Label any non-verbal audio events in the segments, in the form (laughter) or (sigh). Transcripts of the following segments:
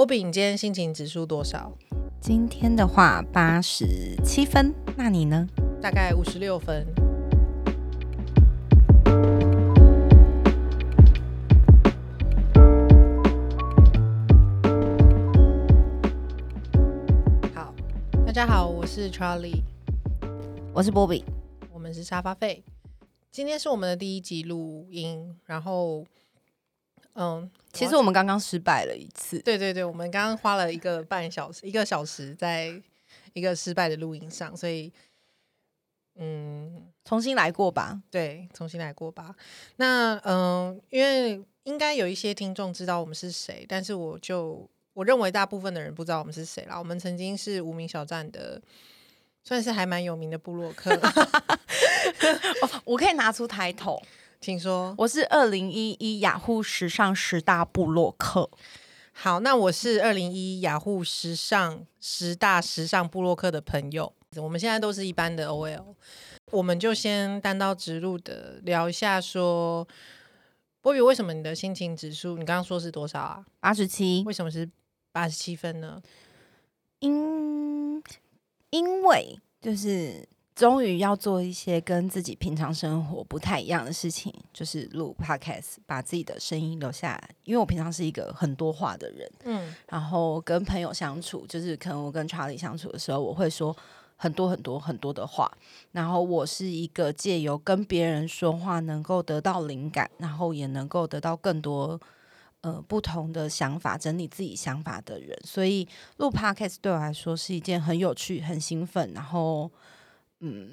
波比，你今天心情指数多少？今天的话八十七分，那你呢？大概五十六分。好，大家好，我是 Charlie，我是波比，我们是沙发费。今天是我们的第一集录音，然后，嗯，其实我们刚刚失败了一次，对对对，我们刚刚花了一个半小时，一个小时在一个失败的录音上，所以，嗯，重新来过吧。对，重新来过吧。那嗯，因为应该有一些听众知道我们是谁，但是我就我认为大部分的人不知道我们是谁啦。我们曾经是无名小站的，算是还蛮有名的部落客。哦 (laughs) 我可以拿出抬头，请说。我是二零一一雅虎时尚十大部落客。好，那我是二零一雅虎时尚十大时尚部落客的朋友。我们现在都是一般的 OL，我们就先单刀直入的聊一下说，波比，为什么你的心情指数你刚刚说是多少啊？八十七，为什么是八十七分呢？因因为就是终于要做一些跟自己平常生活不太一样的事情，就是录 podcast，把自己的声音留下来。因为我平常是一个很多话的人，嗯然后跟朋友相处，就是可能我跟查理相处的时候，我会说很多很多很多的话。然后我是一个借由跟别人说话，能够得到灵感，然后也能够得到更多呃不同的想法，整理自己想法的人。所以录 podcast 对我来说是一件很有趣、很兴奋，然后嗯，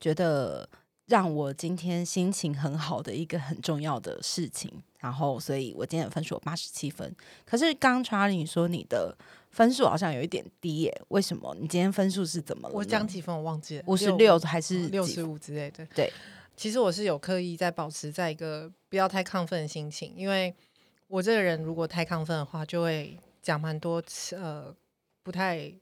觉得让我今天心情很好的一个很重要的事情。然后，所以我今天的分数八十七分。可是刚 Charlie 你说你的分数好像有一点低耶，为什么？你今天分数是怎么了？我讲几分我忘记了，五十六还是六十？五之类的。对，其实我是有刻意在保持在一个不要太亢奋的心情，因为我这个人如果太亢奋的话，就会讲蛮多次呃不太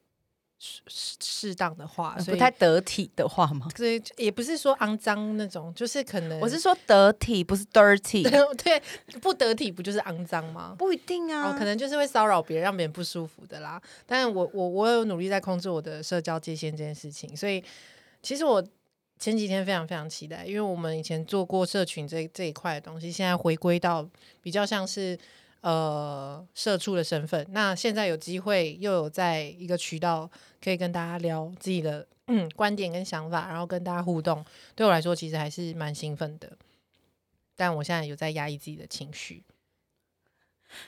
适适适当的话，所以不太得体的话吗？所以也不是说肮脏那种，就是可能我是说得体，不是 dirty，(laughs) 对不得体不就是肮脏吗？不一定啊。哦，可能就是会骚扰别人，让别人不舒服的啦。但是我我我有努力在控制我的社交界限这件事情，所以其实我前几天非常非常期待，因为我们以前做过社群这这一块的东西，现在回归到比较像是呃社畜的身份。那现在有机会又有在一个渠道可以跟大家聊自己的嗯观点跟想法，然后跟大家互动，对我来说其实还是蛮兴奋的。但我现在有在压抑自己的情绪。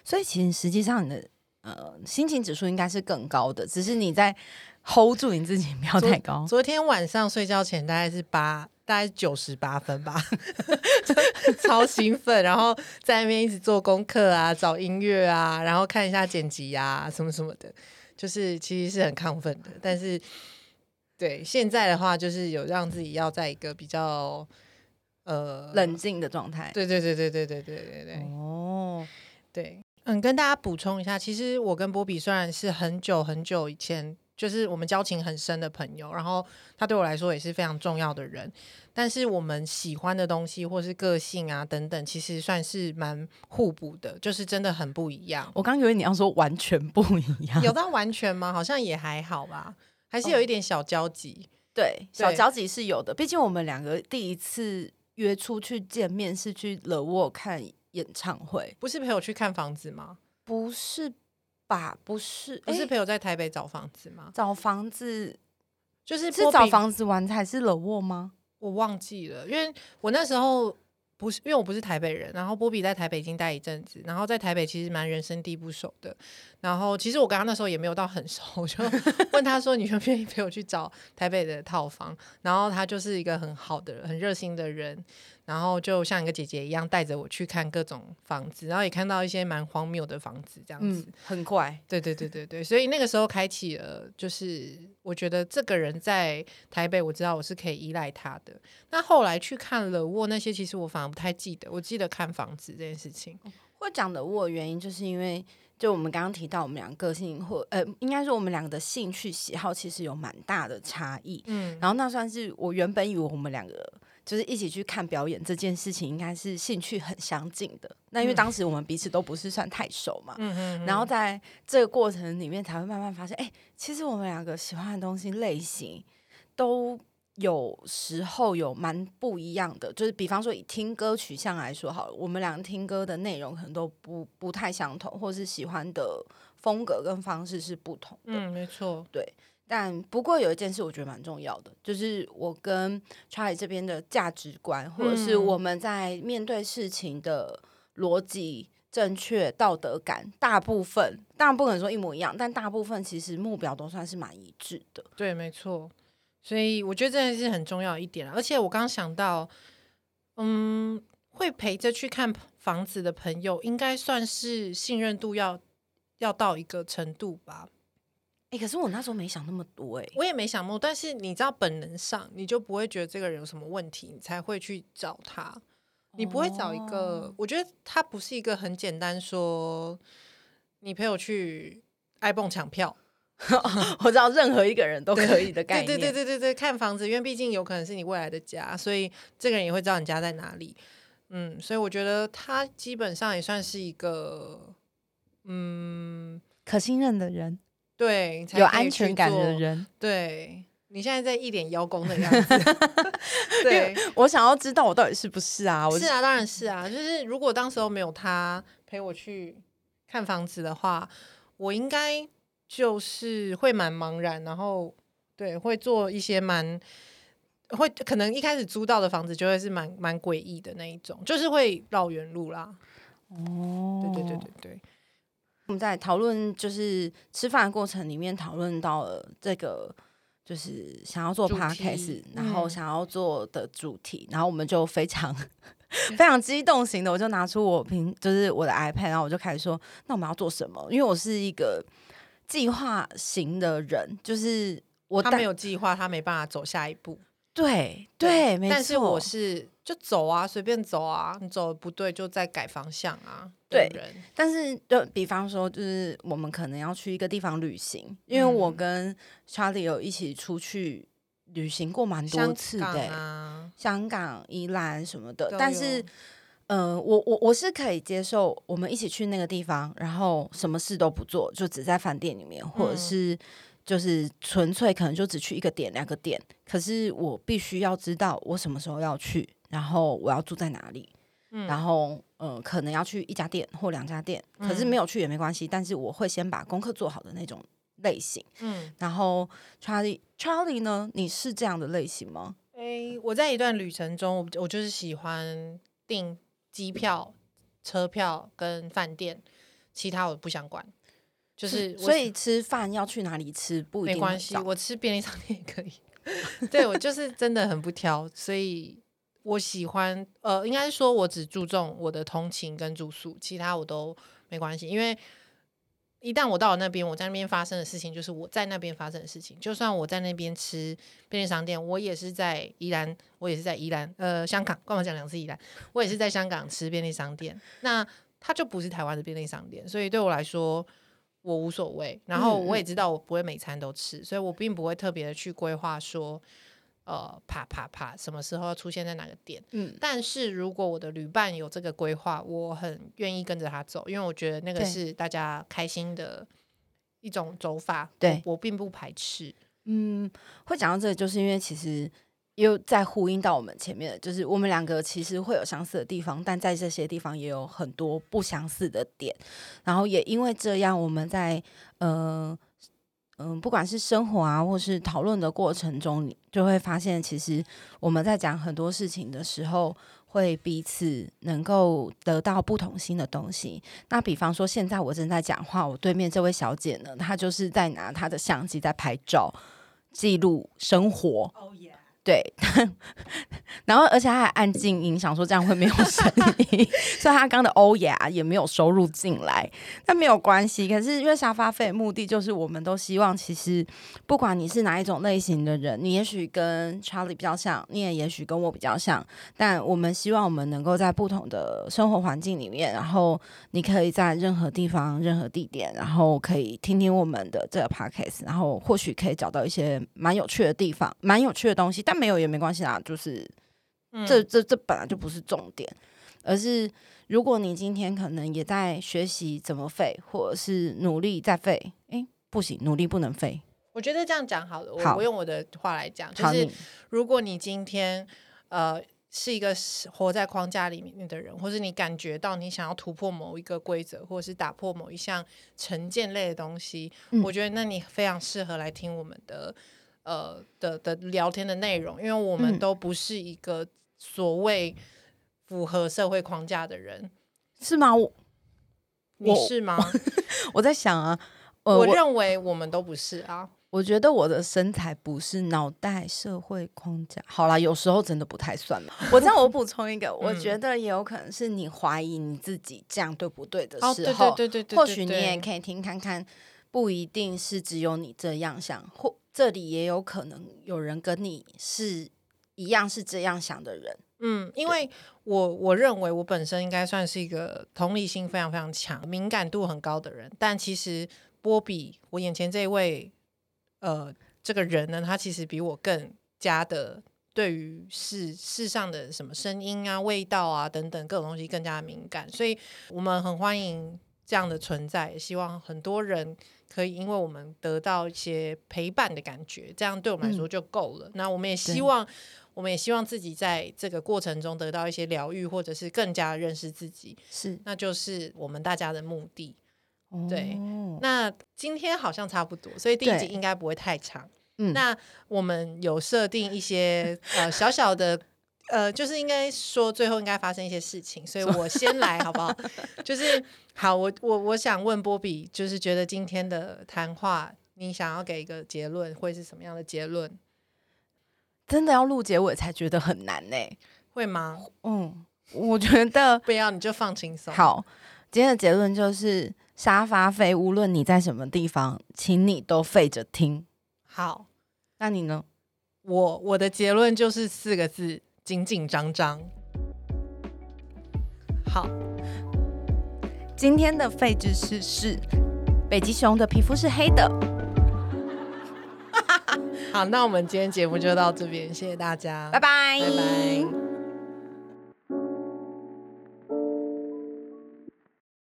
所以其实实际上你的呃心情指数应该是更高的，只是你在 hold 住你自己，不要太高。昨天晚上睡觉前大概是八，大概九十八分吧，(laughs) 超兴奋，然后在那边一直做功课啊，找音乐啊，然后看一下剪辑啊，什么什么的，就是其实是很亢奋的。但是对现在的话，就是有让自己要在一个比较呃冷静的状态。对对对对对对对对对哦，对，嗯，跟大家补充一下，其实我跟波比虽然是很久很久以前，就是我们交情很深的朋友，然后他对我来说也是非常重要的人，但是我们喜欢的东西或是个性啊等等，其实算是蛮互补的，就是真的很不一样。我刚以为你要说完全不一样，有到完全吗？好像也还好吧，还是有一点小交集。对小交集是有的，毕竟我们两个第一次约出去见面是去了沃看演唱会，不是陪我去看房子吗？不是吧？不是，不是朋友在台北找房子吗？找房子，就是是找房子玩还是冷沃吗？我忘记了，因为我那时候不是，因为我不是台北人，然后波比在台北已经待一阵子，然后在台北其实蛮人生地不熟的，然后其实我跟他那时候也没有到很熟，我就问他说：(laughs) “你愿不愿意陪我去找台北的套房？”然后他就是一个很好的、很热心的人，然后就像一个姐姐一样带着我去看各种房子，然后也看到一些蛮荒谬的房子这样子。嗯，很怪。对对对对对，所以那个时候开启了，就是我觉得这个人在台北，我知道我是可以依赖他的。那后来去看了沃那些，其实我反而不太记得，我记得看房子这件事情。会讲的我的原因，就是因为就我们刚刚提到，我们两个个性或呃，应该说我们两个的兴趣喜好其实有蛮大的差异。嗯，然后那算是我原本以为我们两个就是一起去看表演这件事情，应该是兴趣很相近的。那因为当时我们彼此都不是算太熟嘛，嗯嗯然后在这个过程里面才会慢慢发现，哎、其实我们两个喜欢的东西类型都有时候有蛮不一样的。就是比方说以听歌取向来说好了，我们两个听歌的内容可能都不不太相同，或是喜欢的风格跟方式是不同的。嗯，没错，对但不过有一件事我觉得蛮重要的，就是我跟 Charlie 这边的价值观，或者是嗯我们在面对事情的逻辑正确、道德感，大部分当然不可能说一模一样，但大部分其实目标都算是蛮一致的。对，没错。所以我觉得这件事很重要一点啊。而且我刚刚想到，嗯，会陪着去看房子的朋友，应该算是信任度要要到一个程度吧。哎、可是我那时候没想那么多、哎，我也没想过，但是你知道本能上，你就不会觉得这个人有什么问题，你才会去找他。你不会找一个，哦我觉得他不是一个很简单说，你陪我去爱蹦抢票，(laughs) 我知道任何一个人都可以的概对念，对对对对对，看房子，因为毕竟有可能是你未来的家，所以这个人也会知道你家在哪里。嗯，所以我觉得他基本上也算是一个，嗯，可信任的人，对，你才有安全感的。人。对你现在在一脸邀功的样子，(laughs) 对，我想要知道我到底是不是啊？我是啊，当然是啊。就是如果当时候没有他陪我去看房子的话，我应该就是会蛮茫然，然后对会做一些蛮会可能一开始租到的房子就会是蛮蛮诡异的那一种，就是会绕远路啦。哦对对对对对，我们在讨论就是吃饭的过程里面讨论到了这个。就是想要做主题 podcast，然后嗯想要做的主题，然后我们就非常 (laughs) (laughs) 非常激动型的，我就拿出我平就是我的 iPad，然后我就开始说，那我们要做什么？因为我是一个计划型的人，就是我他没有计划，他没办法走下一步。对对，没错。但是我是就走啊，随便走啊，你走的不对就再改方向啊。对但是就比方说，就是我们可能要去一个地方旅行，因为我嗯跟 Charlie 有一起出去旅行过蛮多次的、港欸啊，香港、宜兰什么的。但是有，呃，我我我是可以接受我们一起去那个地方，然后什么事都不做，就只在饭店里面，或者嗯是就是纯粹可能就只去一个点、两个点。可是我必须要知道我什么时候要去，然后我要住在哪里。嗯然后呃，可能要去一家店或两家店，可是嗯没有去也没关系，但是我会先把功课做好的那种类型。嗯，然后 Charlie Charlie 呢，你是这样的类型吗？诶、我在一段旅程中，我我就是喜欢订机票、车票跟饭店，其他我不想管。就是所以吃饭要去哪里吃不一定没关系，我吃便利商店也可以。(laughs) 对我就是真的很不挑，所以我喜欢呃，应该说我只注重我的通勤跟住宿，其他我都没关系，因为。一旦我到了那边，我在那边发生的事情就是我在那边发生的事情。就算我在那边吃便利商店，我也是在宜兰，我也是在宜兰，呃，香港，干嘛讲两次宜兰？我也是在香港吃便利商店。那它就不是台湾的便利商店，所以对我来说，我无所谓。然后嗯我也知道我不会每餐都吃，所以我并不会特别的去规划说，呃，啪啪啪，什么时候出现在哪个点。嗯，但是如果我的旅伴有这个规划，我很愿意跟着他走，因为我觉得那个是大家开心的一种走法。对我我并不排斥。嗯，会讲到这个，就是因为其实又在呼应到我们前面的，就是我们两个其实会有相似的地方，但在这些地方也有很多不相似的点。然后也因为这样，我们在呃嗯、不管是生活啊，或是讨论的过程中，你就会发现，其实我们在讲很多事情的时候，会彼此能够得到不同新的东西。那比方说，现在我正在讲话，我对面这位小姐呢，她就是在拿她的相机在拍照，记录生活。对，(laughs) 然后而且他还按静音，想说这样会没有声音，(laughs) 所以他刚的欧雅也没有收入进来，但没有关系。可是因为沙发费目的就是，我们都希望，其实不管你是哪一种类型的人，你也许跟 Charlie 比较像，你也也许跟我比较像，但我们希望我们能够在不同的生活环境里面，然后你可以在任何地方、任何地点，然后可以听听我们的这个 podcast，然后或许可以找到一些蛮有趣的地方、蛮有趣的东西，但没有也没关系啦，就是这这这本来就不是重点，而是如果你今天可能也在学习怎么废，或者是努力在废，诶，不行，努力不能废。我觉得这样讲好了，我用我的话来讲，就，是如果你今天呃是一个活在框架里面的人，或是你感觉到你想要突破某一个规则，或者是打破某一项成见类的东西，嗯我觉得那你非常适合来听我们的呃的的聊天的内容，因为我们嗯都不是一个所谓符合社会框架的人，是吗？我你是吗？(laughs) 我在想啊，呃，我我认为我们都不是啊。我觉得我的身材不是脑袋社会框架。好啦，有时候真的不太算了。我这样，我补充一个，我嗯觉得也有可能是你怀疑你自己这样对不对的哦，对时候，对对对对，或许你也可以听看看，不一定是只有你这样想，或这里也有可能有人跟你是一样是这样想的人。嗯，因为我我认为我本身应该算是一个同理心非常非常强、敏感度很高的人，但其实波比，我眼前这一位呃这个人呢，他其实比我更加的对于世世上的什么声音啊、味道啊等等各种东西更加敏感，所以我们很欢迎这样的存在，也希望很多人可以因为我们得到一些陪伴的感觉，这样对我们来说就够了。那我们也希望。我们也希望自己在这个过程中得到一些疗愈，或者是更加认识自己，是，那就是我们大家的目的。对哦那今天好像差不多，所以第一集应该不会太长。嗯那我们有设定一些呃小小的。呃，就是应该说最后应该发生一些事情，所以我先来好不好？(laughs) 就是好，我我我想问波比，就是觉得今天的谈话，你想要给一个结论，会是什么样的结论？真的要录结尾才觉得很难呢、会吗？嗯，我觉得不要，你就放轻松。好。今天的结论就是沙发飞，无论你在什么地方，请你都费着听。好，那你呢？我我的结论就是四个字：紧紧张张。好，今天的废知识是北极熊的皮肤是黑的。(laughs) 好，那我们今天节目就到这边，谢谢大家，拜拜，拜拜